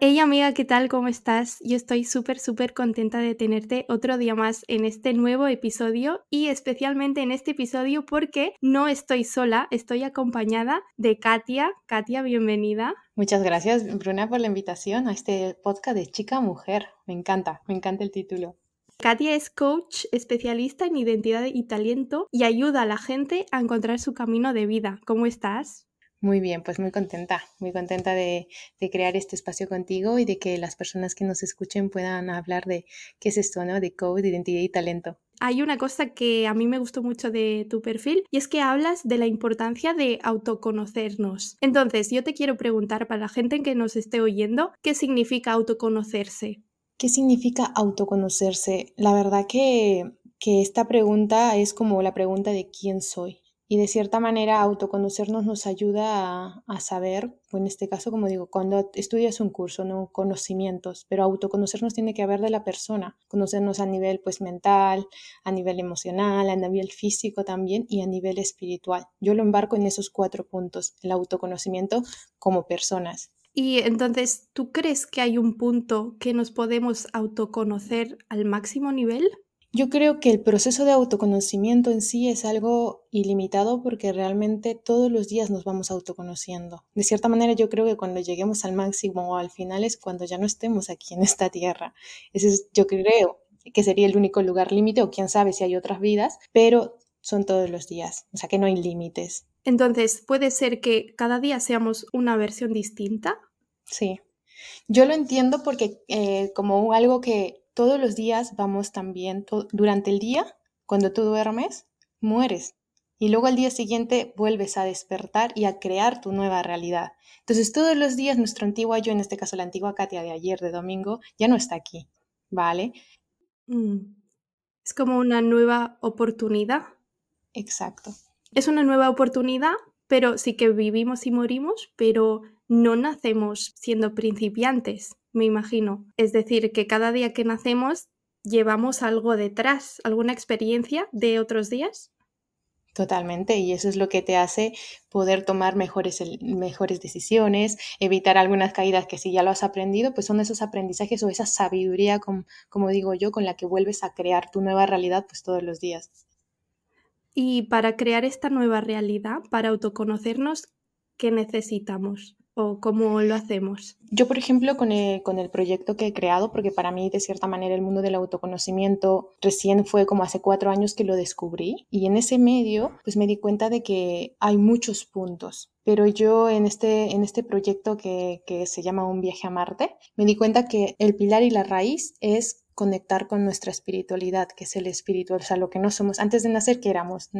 Hey amiga, ¿qué tal? ¿Cómo estás? Yo estoy súper, súper contenta de tenerte otro día más en este nuevo episodio y especialmente en este episodio porque no estoy sola, estoy acompañada de Katia. Katia, bienvenida. Muchas gracias, Bruna, por la invitación a este podcast de Chica Mujer. Me encanta, me encanta el título. Katia es coach especialista en identidad y talento y ayuda a la gente a encontrar su camino de vida. ¿Cómo estás? Muy bien, pues muy contenta, muy contenta de, crear este espacio contigo y de que las personas que nos escuchen puedan hablar de qué es esto, ¿no? De code, identidad y talento. Hay una cosa que a mí me gustó mucho de tu perfil y es que hablas de la importancia de autoconocernos. Entonces, yo te quiero preguntar para la gente que nos esté oyendo, ¿qué significa autoconocerse? ¿Qué significa autoconocerse? La verdad que, que esta pregunta es como la pregunta de quién soy y de cierta manera autoconocernos nos ayuda a, saber, o en este caso, como digo, cuando estudias un curso, no conocimientos, pero autoconocernos tiene que haber de la persona, conocernos a nivel pues mental, a nivel emocional, a nivel físico también y a nivel espiritual. Yo lo embarco en esos cuatro puntos, el autoconocimiento como personas. Y entonces, ¿tú crees que hay un punto que nos podemos autoconocer al máximo nivel? Yo creo que el proceso de autoconocimiento en sí es algo ilimitado porque realmente todos los días nos vamos autoconociendo. De cierta manera yo creo que cuando lleguemos al máximo o al final es cuando ya no estemos aquí en esta tierra. Ese es, yo creo que sería el único lugar límite o quién sabe si hay otras vidas, pero son todos los días, o sea que no hay límites. Entonces, ¿puede ser que cada día seamos una versión distinta? Sí, yo lo entiendo porque eh, como algo que todos los días vamos también, durante el día, cuando tú duermes, mueres. Y luego al día siguiente vuelves a despertar y a crear tu nueva realidad. Entonces todos los días nuestro antiguo yo, en este caso la antigua Katia de ayer, de domingo, ya no está aquí, ¿vale? Mm. Es como una nueva oportunidad. Exacto. Es una nueva oportunidad, pero sí que vivimos y morimos, pero no nacemos siendo principiantes me imagino. Es decir, que cada día que nacemos llevamos algo detrás, alguna experiencia de otros días. Totalmente, y eso es lo que te hace poder tomar mejores, mejores decisiones, evitar algunas caídas que si ya lo has aprendido, pues son esos aprendizajes o esa sabiduría, como digo yo, con la que vuelves a crear tu nueva realidad pues todos los días. Y para crear esta nueva realidad, para autoconocernos, ¿qué necesitamos? O cómo lo hacemos? Yo, por ejemplo, con el, con el proyecto que he creado, porque para mí, de cierta manera, el mundo del autoconocimiento recién fue como hace cuatro años que lo descubrí y en ese medio, pues me di cuenta de que hay muchos puntos. Pero yo en este, en este proyecto que, que se llama Un viaje a Marte, me di cuenta que el pilar y la raíz es conectar con nuestra espiritualidad, que es el espíritu, o sea, lo que no somos antes de nacer, que éramos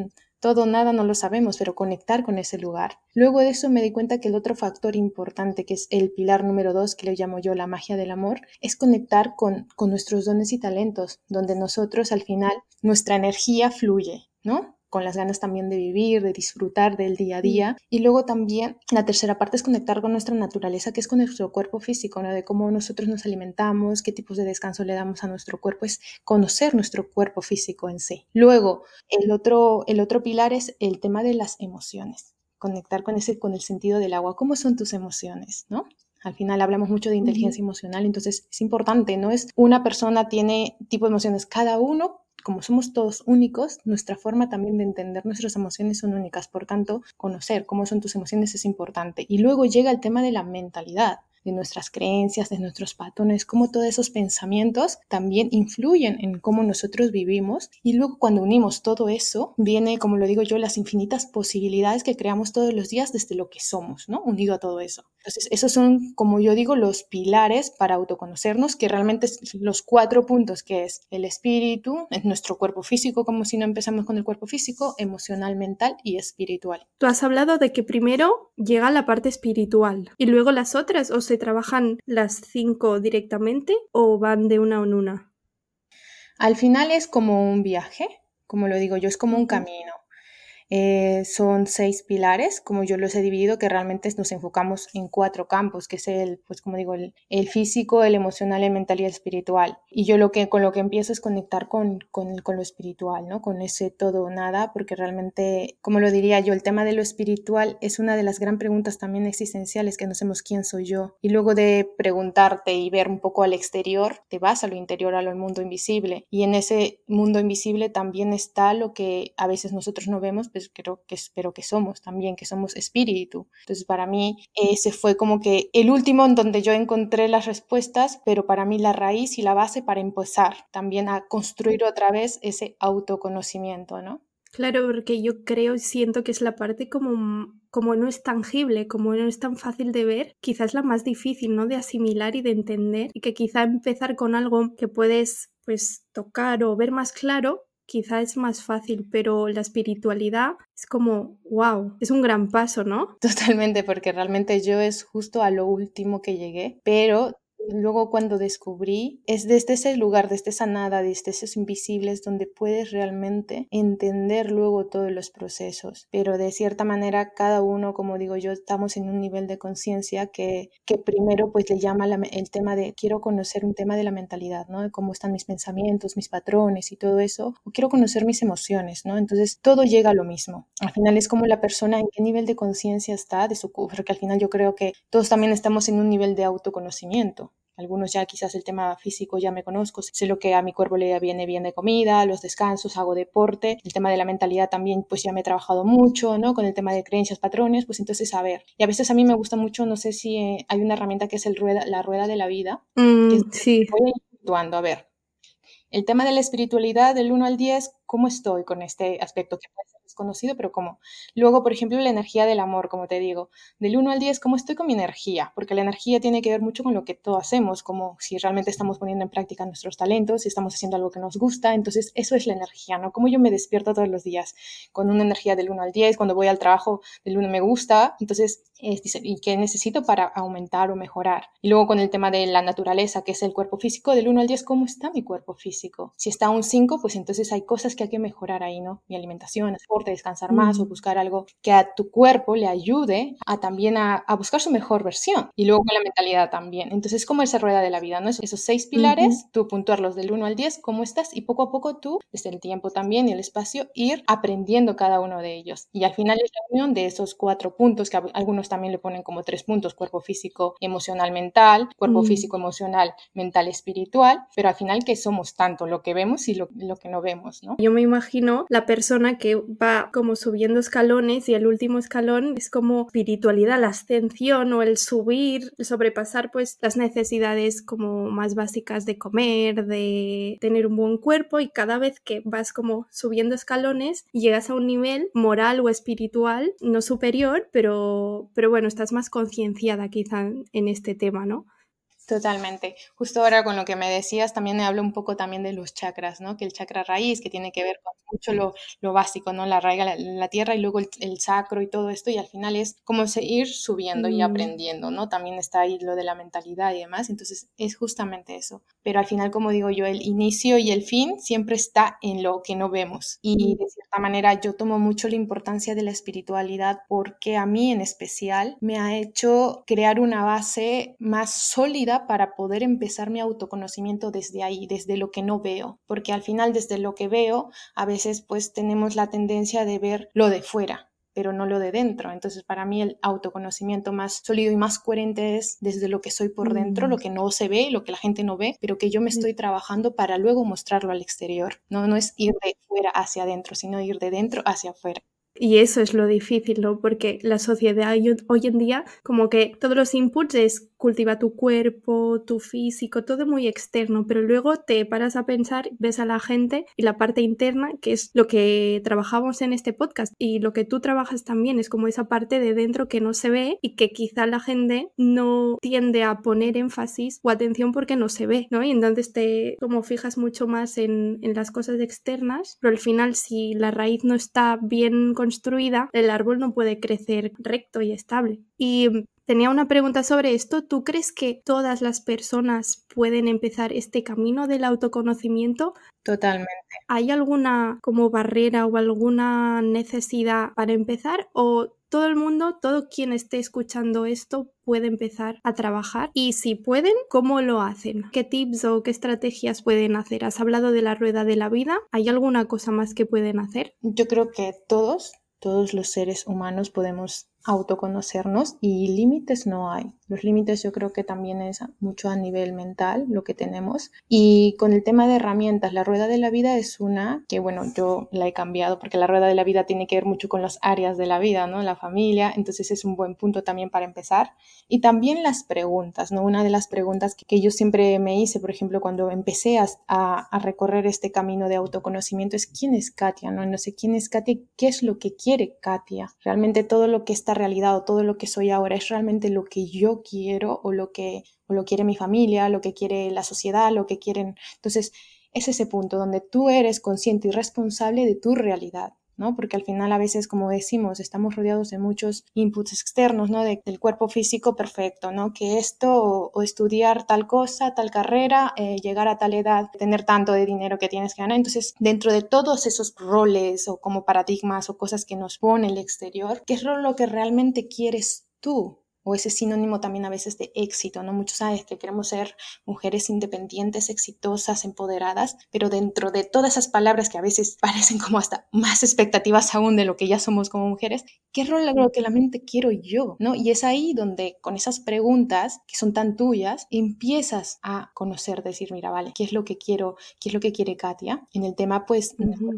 todo, nada, no lo sabemos, pero conectar con ese lugar. Luego de eso me di cuenta que el otro factor importante, que es el pilar número dos, que le llamo yo la magia del amor, es conectar con, con nuestros dones y talentos, donde nosotros al final nuestra energía fluye, ¿no? Con las ganas también de vivir, de disfrutar del día a día. Y luego también la tercera parte es conectar con nuestra naturaleza, que es con nuestro cuerpo físico, ¿no? de cómo nosotros nos alimentamos, qué tipos de descanso le damos a nuestro cuerpo, es conocer nuestro cuerpo físico en sí. Luego, el otro, el otro pilar es el tema de las emociones, conectar con, ese, con el sentido del agua, cómo son tus emociones, ¿no? Al final hablamos mucho de inteligencia emocional, entonces es importante, no es una persona tiene tipo de emociones, cada uno como somos todos únicos, nuestra forma también de entender nuestras emociones son únicas. Por tanto, conocer cómo son tus emociones es importante. Y luego llega el tema de la mentalidad de nuestras creencias, de nuestros patrones, cómo todos esos pensamientos también influyen en cómo nosotros vivimos. Y luego cuando unimos todo eso, viene, como lo digo yo, las infinitas posibilidades que creamos todos los días desde lo que somos, ¿no? Unido a todo eso. Entonces, esos son, como yo digo, los pilares para autoconocernos, que realmente es los cuatro puntos, que es el espíritu, es nuestro cuerpo físico, como si no empezamos con el cuerpo físico, emocional, mental y espiritual. Tú has hablado de que primero llega la parte espiritual y luego las otras, o se trabajan las cinco directamente o van de una en una. Al final es como un viaje, como lo digo yo, es como un camino. Eh, son seis pilares, como yo los he dividido, que realmente nos enfocamos en cuatro campos, que es el, pues como digo, el, el físico, el emocional, el mental y el espiritual. Y yo lo que, con lo que empiezo es conectar con, con, con lo espiritual, ¿no? Con ese todo o nada, porque realmente, como lo diría yo, el tema de lo espiritual es una de las gran preguntas también existenciales que no sabemos quién soy yo. Y luego de preguntarte y ver un poco al exterior, te vas a lo interior, a lo mundo invisible. Y en ese mundo invisible también está lo que a veces nosotros no vemos, pues creo que espero que somos también, que somos espíritu. Entonces para mí ese fue como que el último en donde yo encontré las respuestas, pero para mí la raíz y la base para empezar también a construir otra vez ese autoconocimiento, ¿no? Claro, porque yo creo y siento que es la parte como, como no es tangible, como no es tan fácil de ver, quizás la más difícil, ¿no? De asimilar y de entender y que quizá empezar con algo que puedes pues tocar o ver más claro, quizá es más fácil, pero la espiritualidad es como, wow, es un gran paso, ¿no? Totalmente, porque realmente yo es justo a lo último que llegué, pero luego cuando descubrí, es desde ese lugar, desde esa nada, desde esos invisibles, donde puedes realmente entender luego todos los procesos. Pero de cierta manera, cada uno, como digo yo, estamos en un nivel de conciencia que, que primero pues le llama el tema de, quiero conocer un tema de la mentalidad, ¿no? De cómo están mis pensamientos, mis patrones y todo eso, o quiero conocer mis emociones, ¿no? Entonces, todo llega a lo mismo. Al final es como la persona en qué nivel de conciencia está de su porque al final yo creo que todos también estamos en un nivel de autoconocimiento. Algunos ya quizás el tema físico ya me conozco, sé lo que a mi cuerpo le viene bien de comida, los descansos, hago deporte, el tema de la mentalidad también pues ya me he trabajado mucho, ¿no? Con el tema de creencias, patrones, pues entonces a ver. Y a veces a mí me gusta mucho, no sé si eh, hay una herramienta que es el rueda, la rueda de la vida. Mm, sí. Voy a ver. El tema de la espiritualidad del 1 al 10, ¿cómo estoy con este aspecto que puede desconocido, pero cómo? Luego, por ejemplo, la energía del amor, como te digo, del 1 al 10, ¿cómo estoy con mi energía? Porque la energía tiene que ver mucho con lo que todos hacemos, como si realmente estamos poniendo en práctica nuestros talentos, si estamos haciendo algo que nos gusta, entonces eso es la energía, ¿no? Como yo me despierto todos los días con una energía del 1 al 10, cuando voy al trabajo del 1 me gusta, entonces ¿y qué necesito para aumentar o mejorar? Y luego con el tema de la naturaleza, que es el cuerpo físico, del 1 al 10, ¿cómo está mi cuerpo físico? Si está un 5, pues entonces hay cosas que hay que mejorar ahí, ¿no? Mi alimentación, deporte, descansar más o buscar algo que a tu cuerpo le ayude a también a, buscar su mejor versión. Y luego con la mentalidad también. Entonces, es como esa rueda de la vida, ¿no? Esos seis pilares, tú puntuarlos del 1 al 10, ¿cómo estás? Y poco a poco tú, desde el tiempo también y el espacio, ir aprendiendo cada uno de ellos. Y al final es la unión de esos cuatro puntos que algunos también le ponen como tres puntos, cuerpo físico, emocional, mental, cuerpo físico, emocional, mental, espiritual, pero al final que somos tanto lo que vemos y lo, lo, que no vemos, ¿no? Yo me imagino la persona que va como subiendo escalones y el último escalón es como espiritualidad, la ascensión o el subir, sobrepasar pues las necesidades como más básicas de comer, de tener un buen cuerpo y cada vez que vas como subiendo escalones llegas a un nivel moral o espiritual no superior, pero, pero bueno, estás más concienciada quizá en este tema, ¿no? Totalmente. Justo ahora con lo que me decías, también me hablo un poco también de los chakras, ¿no? Que el chakra raíz, que tiene que ver con mucho lo, lo básico, ¿no? La raíz, la, la tierra y luego el, el, sacro y todo esto, y al final es como seguir subiendo y aprendiendo, ¿no? También está ahí lo de la mentalidad y demás, entonces es justamente eso. Pero al final, como digo yo, el inicio y el fin siempre está en lo que no vemos. Y de cierta manera yo tomo mucho la importancia de la espiritualidad porque a mí en especial me ha hecho crear una base más sólida para poder empezar mi autoconocimiento desde ahí, desde lo que no veo, porque al final desde lo que veo a veces pues tenemos la tendencia de ver lo de fuera, pero no lo de dentro. Entonces, para mí el autoconocimiento más sólido y más coherente es desde lo que soy por dentro, lo mm. que no se ve, lo que la gente no ve, pero que yo me estoy trabajando para luego mostrarlo al exterior. No, no es ir de fuera hacia adentro, sino ir de dentro hacia afuera. Y eso es lo difícil, ¿no? Porque la sociedad hoy en día, como que todos los inputs es cultiva tu cuerpo, tu físico, todo muy externo, pero luego te paras a pensar, ves a la gente y la parte interna, que es lo que trabajamos en este podcast y lo que tú trabajas también, es como esa parte de dentro que no se ve y que quizá la gente no tiende a poner énfasis o atención porque no se ve, ¿no? Y entonces te como fijas mucho más en, en las cosas externas, pero al final si la raíz no está bien construida, el árbol no puede crecer recto y estable. Y Tenía una pregunta sobre esto. ¿Tú crees que todas las personas pueden empezar este camino del autoconocimiento? Totalmente. ¿Hay alguna como barrera o alguna necesidad para empezar o todo el mundo, todo quien esté escuchando esto puede empezar a trabajar y si pueden, ¿cómo lo hacen? ¿Qué tips o qué estrategias pueden hacer? Has hablado de la rueda de la vida, ¿hay alguna cosa más que pueden hacer? Yo creo que todos, todos los seres humanos podemos autoconocernos y límites no hay. Los límites yo creo que también es mucho a nivel mental lo que tenemos. Y con el tema de herramientas, la rueda de la vida es una que, bueno, yo la he cambiado porque la rueda de la vida tiene que ver mucho con las áreas de la vida, ¿no? La familia, entonces es un buen punto también para empezar. Y también las preguntas, ¿no? Una de las preguntas que, yo siempre me hice, por ejemplo, cuando empecé a, a, recorrer este camino de autoconocimiento es ¿quién es Katia? ¿no? no sé quién es Katia, qué es lo que quiere Katia. Realmente todo lo que está realidad o todo lo que soy ahora es realmente lo que yo quiero o lo que o lo quiere mi familia, lo que quiere la sociedad, lo que quieren. Entonces, es ese punto donde tú eres consciente y responsable de tu realidad. ¿no? Porque al final a veces, como decimos, estamos rodeados de muchos inputs externos, ¿no? del cuerpo físico perfecto, ¿no? Que esto o, estudiar tal cosa, tal carrera, eh, llegar a tal edad, tener tanto de dinero que tienes que ganar. Entonces, dentro de todos esos roles o como paradigmas o cosas que nos pone el exterior, ¿qué es lo que realmente quieres tú? O ese sinónimo también a veces de éxito, ¿no? Muchos saben que queremos ser mujeres independientes, exitosas, empoderadas, pero dentro de todas esas palabras que a veces parecen como hasta más expectativas aún de lo que ya somos como mujeres, ¿qué rol lo que la mente quiero yo? ¿No? Y es ahí donde con esas preguntas que son tan tuyas, empiezas a conocer, decir, mira, vale, ¿qué es lo que quiero? ¿Qué es lo que quiere Katia? En el tema, pues,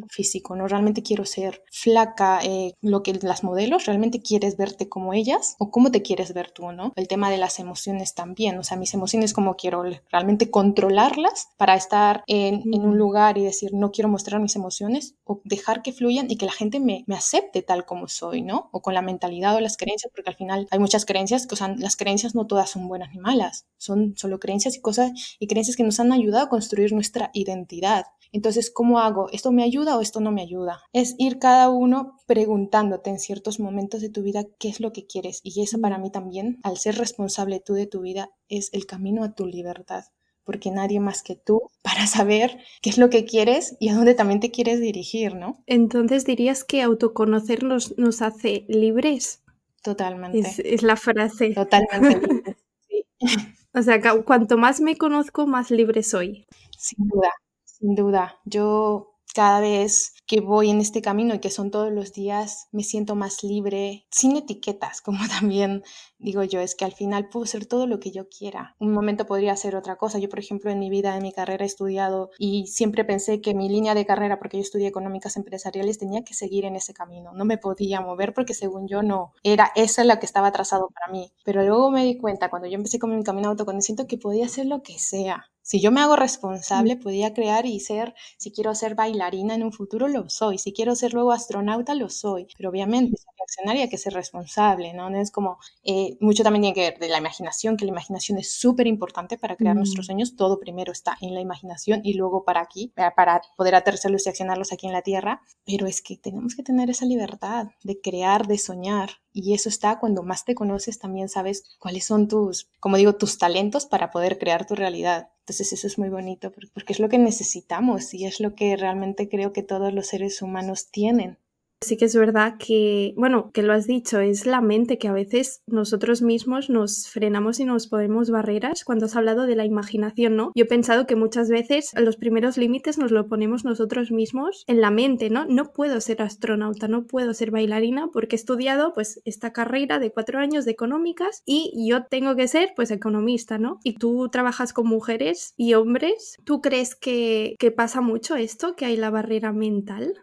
físico, ¿no? Realmente quiero ser flaca, eh, lo que las modelos, ¿realmente quieres verte como ellas? ¿O cómo te quieres ver tú, ¿no? El tema de las emociones también, o sea, mis emociones como quiero realmente controlarlas para estar en, un lugar y decir, no quiero mostrar mis emociones o dejar que fluyan y que la gente me, me acepte tal como soy, ¿no? O con la mentalidad o las creencias, porque al final hay muchas creencias, o sea, las creencias no todas son buenas ni malas, son solo creencias y cosas y creencias que nos han ayudado a construir nuestra identidad. Entonces, ¿cómo hago? ¿Esto me ayuda o esto no me ayuda? Es ir cada uno preguntándote en ciertos momentos de tu vida qué es lo que quieres. Y eso para mí también, al ser responsable tú de tu vida, es el camino a tu libertad. Porque nadie más que tú para saber qué es lo que quieres y a dónde también te quieres dirigir, ¿no? Entonces dirías que autoconocernos nos hace libres. Totalmente. Es, la frase. Totalmente libres. O sea, cuanto más me conozco, más libre soy. Sin duda, sin duda, yo cada vez que voy en este camino y que son todos los días, me siento más libre, sin etiquetas, como también digo yo, es que al final puedo ser todo lo que yo quiera. Un momento podría ser otra cosa. Yo, por ejemplo, en mi vida, en mi carrera he estudiado y siempre pensé que mi línea de carrera, porque yo estudié económicas empresariales, tenía que seguir en ese camino. No me podía mover porque según yo no era esa la que estaba trazado para mí. Pero luego me di cuenta, cuando yo empecé con mi camino autoconocimiento, que podía hacer lo que sea si yo me hago responsable, podía crear y ser, si quiero ser bailarina en un futuro, lo soy. Si quiero ser luego astronauta, lo soy. Pero obviamente, reaccionar hay que ser responsable, ¿no? Es como, eh, mucho también tiene que ver de la imaginación, que la imaginación es súper importante para crear nuestros mm. sueños. Todo primero está en la imaginación y luego para aquí, para poder aterrizarlos y accionarlos aquí en la Tierra. Pero es que tenemos que tener esa libertad de crear, de soñar. Y eso está cuando más te conoces, también sabes cuáles son tus, como digo, tus talentos para poder crear tu realidad. Entonces eso es muy bonito porque es lo que necesitamos y es lo que realmente creo que todos los seres humanos tienen. Sí que es verdad que, bueno, que lo has dicho, es la mente que a veces nosotros mismos nos frenamos y nos ponemos barreras cuando has hablado de la imaginación, ¿no? Yo he pensado que muchas veces los primeros límites nos lo ponemos nosotros mismos en la mente, ¿no? No puedo ser astronauta, no puedo ser bailarina porque he estudiado pues esta carrera de cuatro años de económicas y yo tengo que ser pues economista, ¿no? Y tú trabajas con mujeres y hombres, ¿tú crees que, que pasa mucho esto, que hay la barrera mental?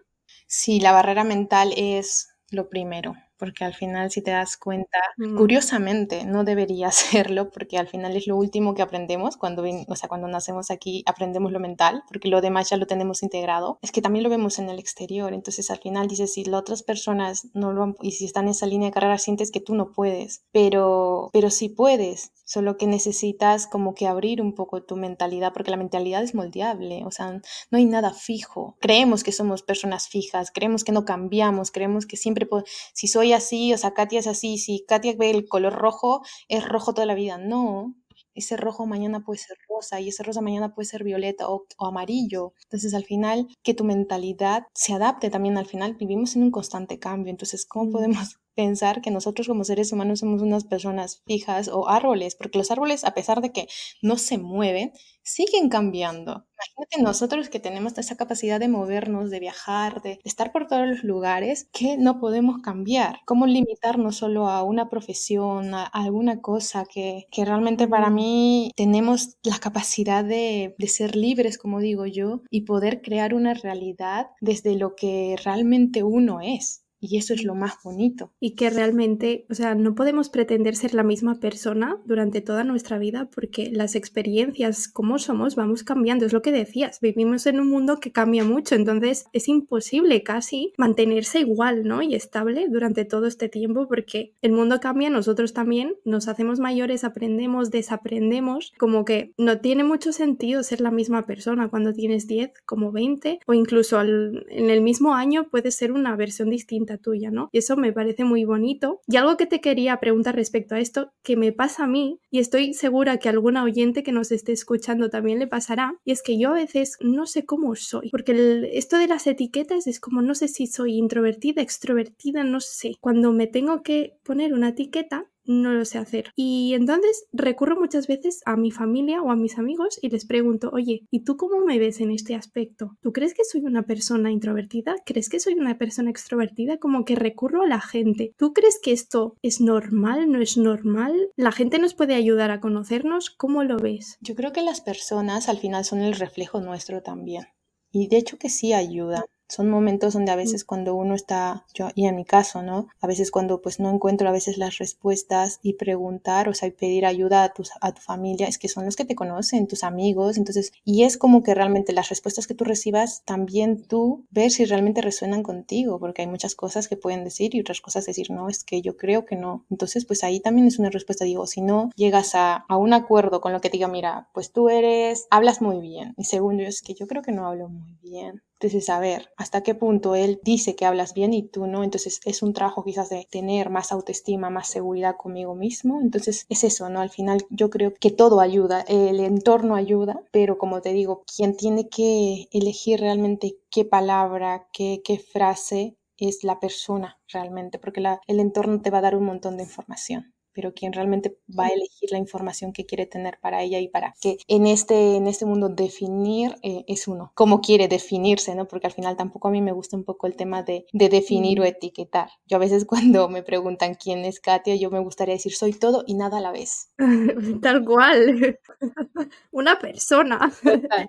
Sí, la barrera mental es lo primero porque al final si te das cuenta, mm. curiosamente no debería hacerlo porque al final es lo último que aprendemos cuando, o sea, cuando nacemos aquí aprendemos lo mental porque lo demás ya lo tenemos integrado, es que también lo vemos en el exterior, entonces al final dices si las otras personas no lo han, y si están en esa línea de carrera sientes que tú no puedes, pero, pero sí puedes, solo que necesitas como que abrir un poco tu mentalidad porque la mentalidad es moldeable, o sea, no hay nada fijo, creemos que somos personas fijas, creemos que no cambiamos, creemos que siempre, si soy soy así, o sea, Katia es así, si Katia ve el color rojo, es rojo toda la vida. No, ese rojo mañana puede ser rosa y ese rosa mañana puede ser violeta o, amarillo. Entonces al final que tu mentalidad se adapte también al final. Vivimos en un constante cambio. Entonces, ¿cómo podemos pensar que nosotros como seres humanos somos unas personas fijas o árboles? Porque los árboles, a pesar de que no se mueven, siguen cambiando. Imagínate nosotros que tenemos esa capacidad de movernos, de viajar, de, estar por todos los lugares, que no podemos cambiar. ¿Cómo limitarnos solo a una profesión, a, alguna cosa que, que, realmente para mí tenemos la capacidad de, de ser libres, como digo yo, y poder crear una realidad desde lo que realmente uno es? Y eso es lo más bonito. Y que realmente, o sea, no podemos pretender ser la misma persona durante toda nuestra vida porque las experiencias, como somos, vamos cambiando. Es lo que decías, vivimos en un mundo que cambia mucho, entonces es imposible casi mantenerse igual, ¿no? Y estable durante todo este tiempo porque el mundo cambia, nosotros también, nos hacemos mayores, aprendemos, desaprendemos, como que no tiene mucho sentido ser la misma persona cuando tienes 10 como 20 o incluso en el mismo año puede ser una versión distinta tuya, ¿no? Y eso me parece muy bonito. Y algo que te quería preguntar respecto a esto, que me pasa a mí, y estoy segura que alguna oyente que nos esté escuchando también le pasará, y es que yo a veces no sé cómo soy, porque esto de las etiquetas es como no sé si soy introvertida, extrovertida, no sé. Cuando me tengo que poner una etiqueta, no lo sé hacer. Y entonces recurro muchas veces a mi familia o a mis amigos y les pregunto, oye, ¿y tú cómo me ves en este aspecto? ¿Tú crees que soy una persona introvertida? ¿Crees que soy una persona extrovertida? Como que recurro a la gente. ¿Tú crees que esto es normal? ¿No es normal? ¿La gente nos puede ayudar a conocernos? ¿Cómo lo ves? Yo creo que las personas al final son el reflejo nuestro también. Y de hecho que sí ayuda son momentos donde a veces cuando uno está, yo, y en mi caso, ¿no? A veces cuando pues no encuentro a veces las respuestas y preguntar, o sea, y pedir ayuda a, tus, a tu familia, es que son los que te conocen, tus amigos, entonces, y es como que realmente las respuestas que tú recibas, también tú ver si realmente resuenan contigo, porque hay muchas cosas que pueden decir y otras cosas decir, no, es que yo creo que no. Entonces, pues ahí también es una respuesta, digo, si no llegas a, a un acuerdo con lo que te diga, mira, pues tú eres, hablas muy bien, y segundo, es que yo creo que no hablo muy bien. Entonces, a ver, hasta qué punto él dice que hablas bien y tú no. Entonces, es un trabajo quizás de tener más autoestima, más seguridad conmigo mismo. Entonces, es eso, ¿no? Al final, yo creo que todo ayuda, el entorno ayuda, pero como te digo, quien tiene que elegir realmente qué palabra, qué, qué frase es la persona realmente, porque el entorno te va a dar un montón de información pero quien realmente va a elegir la información que quiere tener para ella y para que en este, en este mundo definir eh, es uno, cómo quiere definirse, ¿no? Porque al final tampoco a mí me gusta un poco el tema de, de definir o etiquetar. Yo a veces cuando me preguntan quién es Katia, yo me gustaría decir soy todo y nada a la vez. Tal cual. Una persona.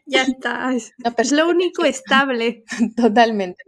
ya está. Es lo único estable. Totalmente.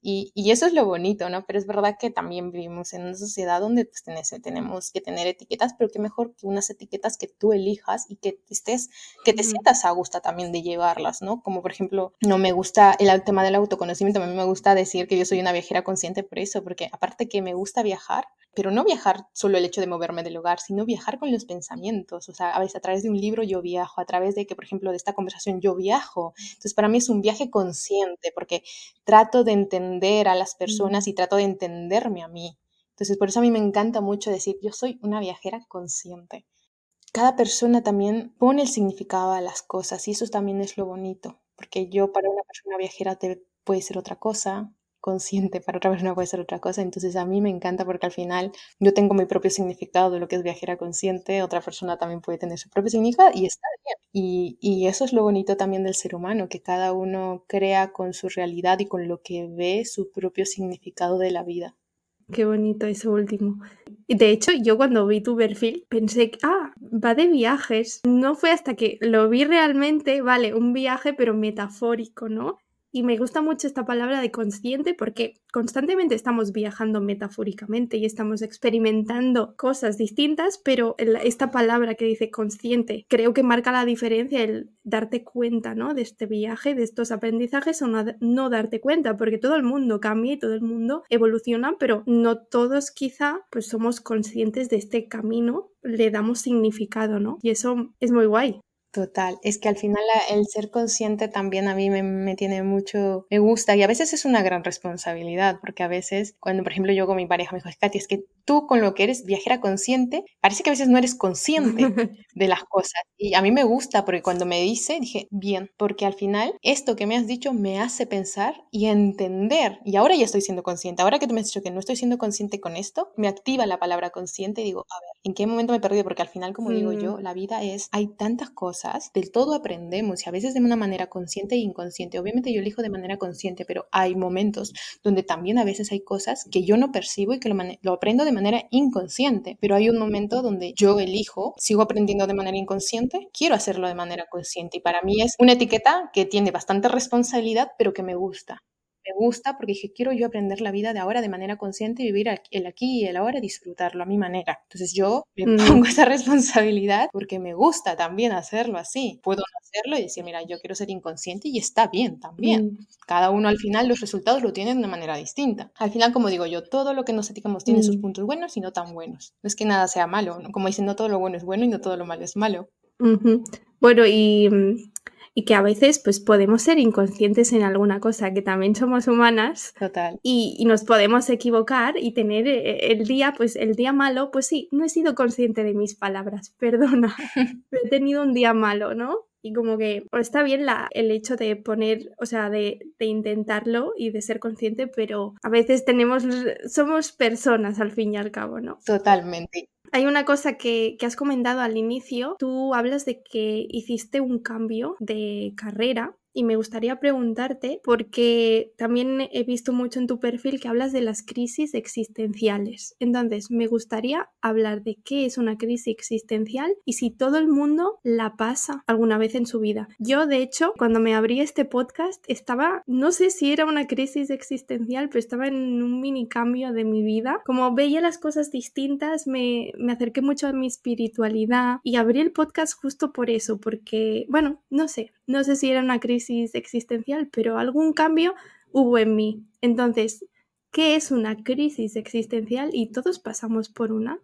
Y, eso es lo bonito, ¿no? Pero es verdad que también vivimos en una sociedad donde pues, tenemos que tener etiquetas, pero qué mejor que unas etiquetas que tú elijas y que estés, que te sientas a gusto también de llevarlas, ¿no? Como por ejemplo, no me gusta el tema del autoconocimiento, a mí me gusta decir que yo soy una viajera consciente por eso, porque aparte que me gusta viajar, pero no viajar solo el hecho de moverme del lugar, sino viajar con los pensamientos. O sea, a veces a través de un libro yo viajo, a través de que, por ejemplo, de esta conversación yo viajo. Entonces, para mí es un viaje consciente porque trato de entender a las personas y trato de entenderme a mí. Entonces, por eso a mí me encanta mucho decir, yo soy una viajera consciente. Cada persona también pone el significado a las cosas y eso también es lo bonito, porque yo para una persona viajera te puede ser otra cosa, consciente, para otra persona puede ser otra cosa. Entonces a mí me encanta porque al final yo tengo mi propio significado de lo que es viajera consciente, otra persona también puede tener su propio significado y está bien. Y, eso es lo bonito también del ser humano, que cada uno crea con su realidad y con lo que ve su propio significado de la vida. Qué bonito eso último. De hecho, yo cuando vi tu perfil pensé, ah, va de viajes. No fue hasta que lo vi realmente, vale, un viaje pero metafórico, ¿no? Y me gusta mucho esta palabra de consciente porque constantemente estamos viajando metafóricamente y estamos experimentando cosas distintas, pero esta palabra que dice consciente creo que marca la diferencia el darte cuenta ¿no? de este viaje, de estos aprendizajes o no, darte cuenta, porque todo el mundo cambia y todo el mundo evoluciona, pero no todos quizá pues somos conscientes de este camino, le damos significado, ¿no? Y eso es muy guay. Total, es que al final el ser consciente también a mí me, tiene mucho, me gusta y a veces es una gran responsabilidad, porque a veces cuando, por ejemplo, yo con mi pareja me dijo, Katy, es que tú con lo que eres viajera consciente, parece que a veces no eres consciente de las cosas. Y a mí me gusta porque cuando me dice, dije, bien, porque al final esto que me has dicho me hace pensar y entender. Y ahora ya estoy siendo consciente. Ahora que tú me has dicho que no estoy siendo consciente con esto, me activa la palabra consciente y digo, a ver, ¿en qué momento me he perdido? Porque al final, como digo yo, mm. la vida es, hay tantas cosas, del todo aprendemos y a veces de una manera consciente e inconsciente. Obviamente yo elijo de manera consciente, pero hay momentos donde también a veces hay cosas que yo no percibo y que lo, lo aprendo de manera inconsciente. Pero hay un momento donde yo elijo, sigo aprendiendo de manera inconsciente, quiero hacerlo de manera consciente. Y para mí es una etiqueta que tiene bastante responsabilidad, pero que me gusta me gusta porque dije, quiero yo aprender la vida de ahora de manera consciente y vivir el aquí y el ahora y disfrutarlo a mi manera. Entonces yo me mm. pongo esa responsabilidad porque me gusta también hacerlo así. Puedo hacerlo y decir, mira, yo quiero ser inconsciente y está bien también. Mm. Cada uno al final los resultados lo tiene de una manera distinta. Al final, como digo yo, todo lo que nos etiquemos tiene sus mm. puntos buenos y no tan buenos. No es que nada sea malo, como dicen, no todo lo bueno es bueno y no todo lo malo es malo. Bueno, y y que a veces pues podemos ser inconscientes en alguna cosa, que también somos humanas. Total. Y, nos podemos equivocar y tener eh, el día, pues el día malo, pues sí, no he sido consciente de mis palabras, perdona, he tenido un día malo, ¿no? Y como que está bien la, el hecho de poner, o sea, de, de, intentarlo y de ser consciente, pero a veces tenemos, somos personas al fin y al cabo, ¿no? Totalmente. Hay una cosa que, has comentado al inicio, tú hablas de que hiciste un cambio de carrera y me gustaría preguntarte, porque también he visto mucho en tu perfil que hablas de las crisis existenciales. Entonces, me gustaría hablar de qué es una crisis existencial y si todo el mundo la pasa alguna vez en su vida. Yo, de hecho, cuando me abrí este podcast, estaba, no sé si era una crisis existencial, pero estaba en un mini cambio de mi vida. Como veía las cosas distintas, me, me acerqué mucho a mi espiritualidad y abrí el podcast justo por eso, porque, bueno, no sé, no sé si era una crisis existencial, pero algún cambio hubo en mí. Entonces, ¿qué es una crisis existencial? Y todos pasamos por una.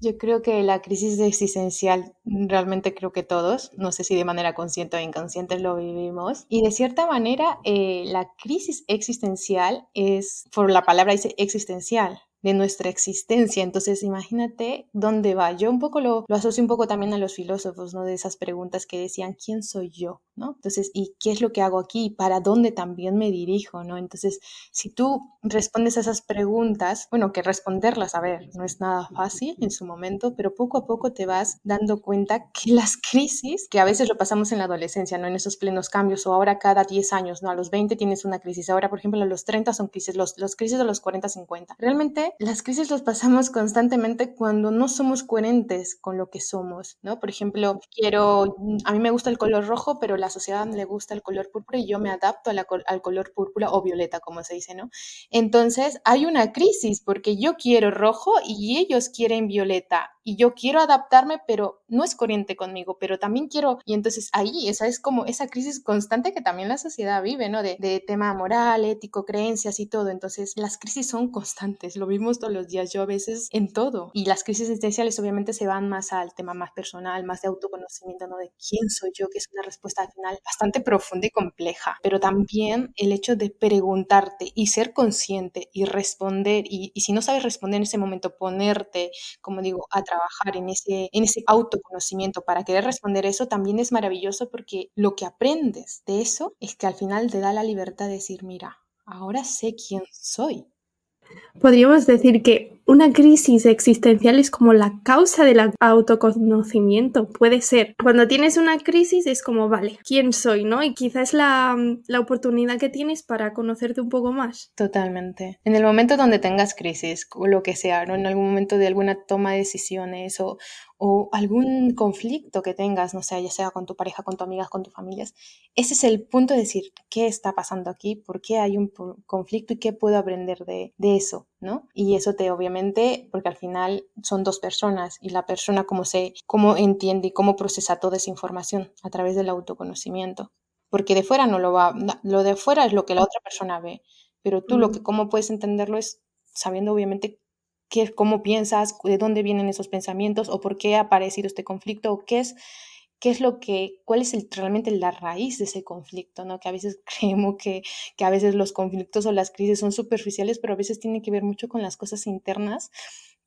Yo creo que la crisis existencial, realmente creo que todos, no sé si de manera consciente o inconsciente lo vivimos. Y de cierta manera, eh, la crisis existencial es, por la palabra dice existencial, de nuestra existencia. Entonces, imagínate dónde va. Yo un poco lo, lo, asocio un poco también a los filósofos, ¿no? De esas preguntas que decían, ¿quién soy yo? ¿No? Entonces, ¿y qué es lo que hago aquí? ¿Para dónde también me dirijo? ¿No? Entonces, si tú respondes a esas preguntas, bueno, que responderlas, a ver, no es nada fácil en su momento, pero poco a poco te vas dando cuenta que las crisis, que a veces lo pasamos en la adolescencia, ¿no? En esos plenos cambios, o ahora cada 10 años, ¿no? A los 20 tienes una crisis, ahora, por ejemplo, a los 30 son crisis, los, los crisis de los 40, 50. Realmente las crisis las pasamos constantemente cuando no somos coherentes con lo que somos, ¿no? Por ejemplo, quiero, a mí me gusta el color rojo, pero la sociedad le gusta el color púrpura y yo me adapto al color púrpura o violeta, como se dice, ¿no? Entonces hay una crisis porque yo quiero rojo y ellos quieren violeta y yo quiero adaptarme, pero no es coherente conmigo, pero también quiero, y entonces ahí, esa es como esa crisis constante que también la sociedad vive, ¿no? De, de tema moral, ético, creencias y todo. Entonces las crisis son constantes, lo vimos todos los días, yo a veces en todo. Y las crisis existenciales obviamente se van más al tema más personal, más de autoconocimiento, ¿no? De quién soy yo, que es una respuesta al final bastante profunda y compleja. Pero también el hecho de preguntarte y ser consciente y responder, y, y si no sabes responder en ese momento, ponerte, como digo, a trabajar en ese, en ese autoconocimiento para querer responder eso también es maravilloso porque lo que aprendes de eso es que al final te da la libertad de decir, mira, ahora sé quién soy. Podríamos decir que una crisis existencial es como la causa del autoconocimiento. Puede ser. Cuando tienes una crisis es como, vale, ¿quién soy? ¿No? Y quizás la, la oportunidad que tienes para conocerte un poco más. Totalmente. En el momento donde tengas crisis, o lo que sea, ¿no? En algún momento de alguna toma de decisiones o, o algún conflicto que tengas, no sé, ya sea con tu pareja, con tu amigas, con tus familias, ese es el punto de decir, ¿qué está pasando aquí? ¿Por qué hay un conflicto y qué puedo aprender de, de eso? ¿No? Y eso te obviamente, porque al final son dos personas y la persona cómo se, cómo entiende y cómo procesa toda esa información a través del autoconocimiento. Porque de fuera no lo va, lo de fuera es lo que la otra persona ve, pero tú lo que cómo puedes entenderlo es sabiendo obviamente qué, cómo piensas, de dónde vienen esos pensamientos o por qué ha aparecido este conflicto o qué es qué es lo que, cuál es el, realmente la raíz de ese conflicto, ¿no? Que a veces creemos que, que a veces los conflictos o las crisis son superficiales, pero a veces tienen que ver mucho con las cosas internas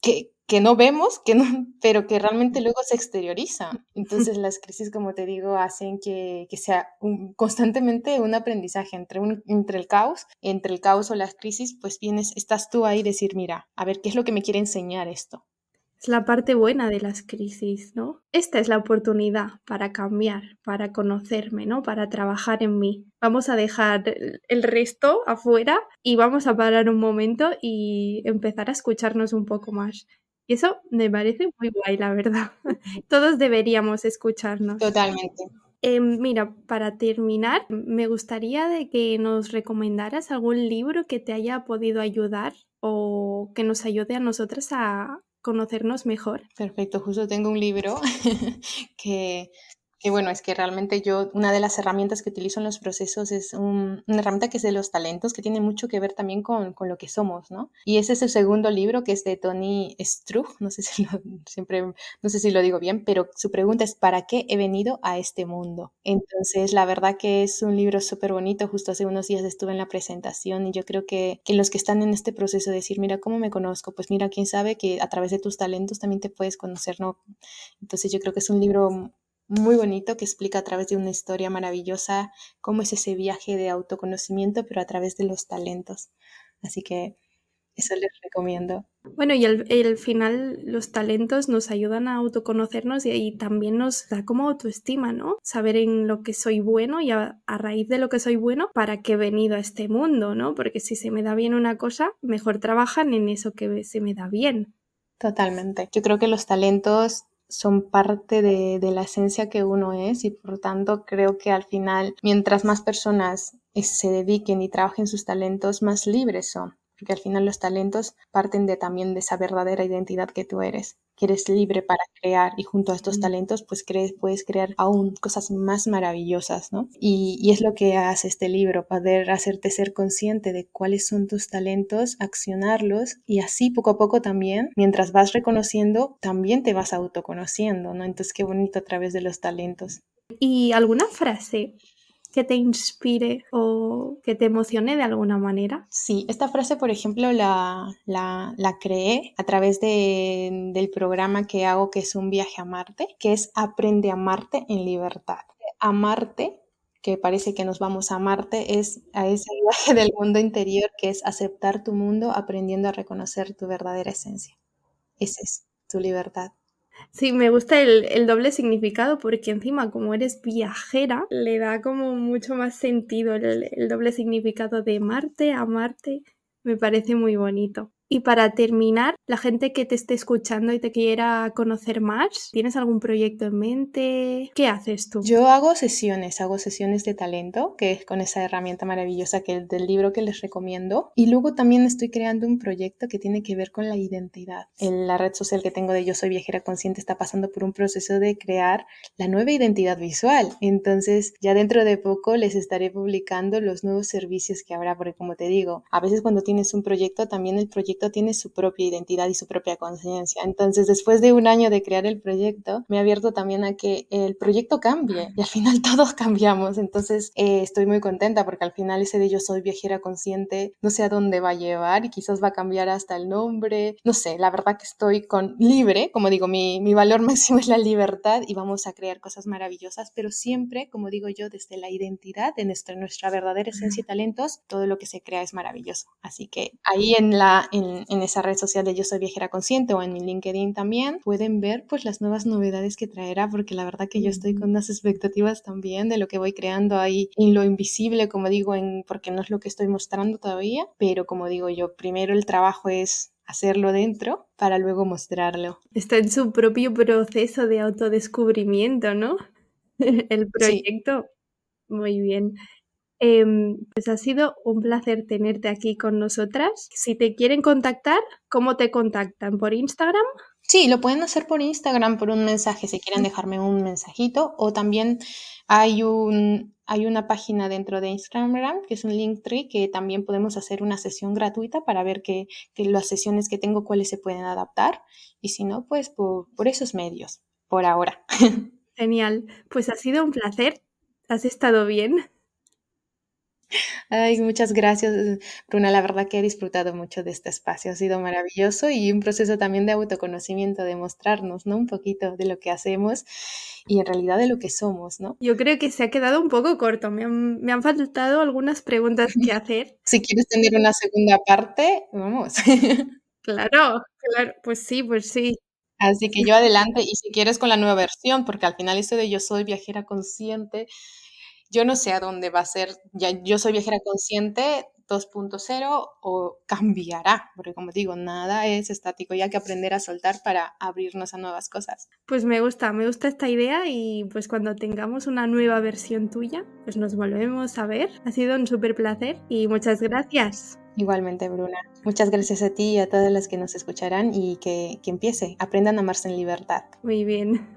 que, que no vemos, que no, pero que realmente luego se exteriorizan. Entonces las crisis, como te digo, hacen que, que sea constantemente un aprendizaje entre, un, entre el caos, entre el caos o las crisis, pues vienes, estás tú ahí decir, mira, a ver, ¿qué es lo que me quiere enseñar esto? Es la parte buena de las crisis, ¿no? Esta es la oportunidad para cambiar, para conocerme, ¿no? Para trabajar en mí. Vamos a dejar el resto afuera y vamos a parar un momento y empezar a escucharnos un poco más. Y eso me parece muy guay, la verdad. Todos deberíamos escucharnos. Totalmente. Em, mira, para terminar, me gustaría de que nos recomendaras algún libro que te haya podido ayudar o que nos ayude a nosotras a conocernos mejor. Perfecto, justo tengo un libro que y bueno, es que realmente yo, una de las herramientas que utilizo en los procesos es una herramienta que es de los talentos, que tiene mucho que ver también con, con, lo que somos, ¿no? Y ese es el segundo libro, que es de Tony Strug, no sé si lo, siempre, no sé si lo digo bien, pero su pregunta es, ¿para qué he venido a este mundo? Entonces, la verdad que es un libro súper bonito, justo hace unos días estuve en la presentación y yo creo que, que los que están en este proceso de decir, mira, ¿cómo me conozco? Pues mira, quién sabe que a través de tus talentos también te puedes conocer, ¿no? Entonces, yo creo que es un libro muy bonito que explica a través de una historia maravillosa cómo es ese viaje de autoconocimiento, pero a través de los talentos. Así que eso les recomiendo. Bueno, y al, final los talentos nos ayudan a autoconocernos y, también nos da como autoestima, ¿no? Saber en lo que soy bueno y a, a, raíz de lo que soy bueno, para qué he venido a este mundo, ¿no? Porque si se me da bien una cosa, mejor trabajan en eso que se me da bien. Totalmente. Yo creo que los talentos son parte de, de, la esencia que uno es y por tanto creo que al final mientras más personas se dediquen y trabajen sus talentos más libres son porque al final los talentos parten de también de esa verdadera identidad que tú eres que eres libre para crear y junto a estos talentos pues puedes crear aún cosas más maravillosas, ¿no? Y, y, es lo que hace este libro, poder hacerte ser consciente de cuáles son tus talentos, accionarlos y así poco a poco también, mientras vas reconociendo, también te vas autoconociendo, ¿no? Entonces qué bonito a través de los talentos. ¿Y alguna frase que te inspire o que te emocione de alguna manera? Sí, esta frase, por ejemplo, la, la, la creé a través de, del programa que hago, que es un viaje a Marte, que es Aprende a Marte en libertad. Amarte que parece que nos vamos a Marte, es a ese viaje del mundo interior que es aceptar tu mundo aprendiendo a reconocer tu verdadera esencia. Esa es tu libertad. Sí, me gusta el, doble significado porque encima como eres viajera, le da como mucho más sentido el, el doble significado de Marte a Marte. Me parece muy bonito. Y para terminar, la gente que te esté escuchando y te quiera conocer más, ¿tienes algún proyecto en mente? ¿Qué haces tú? Yo hago sesiones, hago sesiones de talento, que es con esa herramienta maravillosa que del libro que les recomiendo. Y luego también estoy creando un proyecto que tiene que ver con la identidad. En la red social que tengo de Yo Soy Viajera Consciente está pasando por un proceso de crear la nueva identidad visual. Entonces, ya dentro de poco les estaré publicando los nuevos servicios que habrá, porque como te digo, a veces cuando tienes un proyecto, también el proyecto tiene su propia identidad y su propia conciencia. Entonces, después de un año de crear el proyecto, me ha abierto también a que el proyecto cambie y al final todos cambiamos. Entonces, eh, estoy muy contenta porque al final ese de yo soy viajera consciente, no sé a dónde va a llevar y quizás va a cambiar hasta el nombre. No sé, la verdad que estoy con libre, como digo, mi, mi valor máximo es la libertad y vamos a crear cosas maravillosas, pero siempre, como digo yo, desde la identidad de nuestra, nuestra verdadera esencia y talentos, todo lo que se crea es maravilloso. Así que ahí en la, en en, esa red social de Yo Soy Viajera Consciente o en mi LinkedIn también, pueden ver pues las nuevas novedades que traerá, porque la verdad que yo estoy con unas expectativas también de lo que voy creando ahí en lo invisible, como digo, en, porque no es lo que estoy mostrando todavía, pero como digo yo, primero el trabajo es hacerlo dentro para luego mostrarlo. Está en su propio proceso de autodescubrimiento, ¿no? el proyecto. Muy bien. Em, pues ha sido un placer tenerte aquí con nosotras. Si te quieren contactar, ¿cómo te contactan? ¿Por Instagram? Sí, lo pueden hacer por Instagram, por un mensaje, si quieren dejarme un mensajito. O también hay, un, hay una página dentro de Instagram, que es un Linktree, que también podemos hacer una sesión gratuita para ver que, las sesiones que tengo, cuáles se pueden adaptar. Y si no, pues por, por esos medios, por ahora. Genial. Pues ha sido un placer. ¿Has estado bien? Ay, muchas gracias, Bruna. La verdad que he disfrutado mucho de este espacio. Ha sido maravilloso y un proceso también de autoconocimiento, de mostrarnos, ¿no? Un poquito de lo que hacemos y en realidad de lo que somos, ¿no? Yo creo que se ha quedado un poco corto. Me han, me han faltado algunas preguntas que hacer. si quieres tener una segunda parte, vamos. claro, claro. Pues sí, pues sí. Así que yo adelante y si quieres con la nueva versión, porque al final eso de yo soy viajera consciente yo no sé a dónde va a ser, ya yo soy viajera consciente 2.0 o cambiará, porque como digo, nada es estático, ya que aprender a soltar para abrirnos a nuevas cosas. Pues me gusta, me gusta esta idea y pues cuando tengamos una nueva versión tuya, pues nos volvemos a ver. Ha sido un súper placer y muchas gracias. Igualmente, Bruna. Muchas gracias a ti y a todas las que nos escucharán y que, que empiece. Aprendan a amarse en libertad. Muy bien.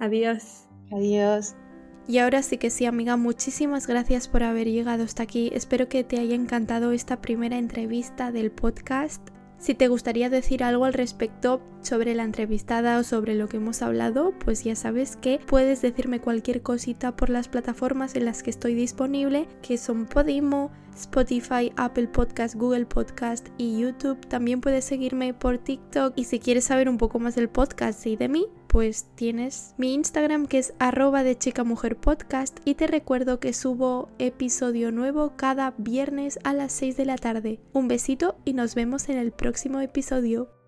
Adiós. Adiós. Y ahora sí que sí, amiga, muchísimas gracias por haber llegado hasta aquí. Espero que te haya encantado esta primera entrevista del podcast. Si te gustaría decir algo al respecto sobre la entrevistada o sobre lo que hemos hablado, pues ya sabes que puedes decirme cualquier cosita por las plataformas en las que estoy disponible, que son Podimo, Spotify, Apple Podcast, Google Podcast y YouTube. También puedes seguirme por TikTok y si quieres saber un poco más del podcast y de mí, pues tienes mi Instagram que es arroba de chica mujer podcast y te recuerdo que subo episodio nuevo cada viernes a las 6 de la tarde. Un besito y nos vemos en el próximo episodio.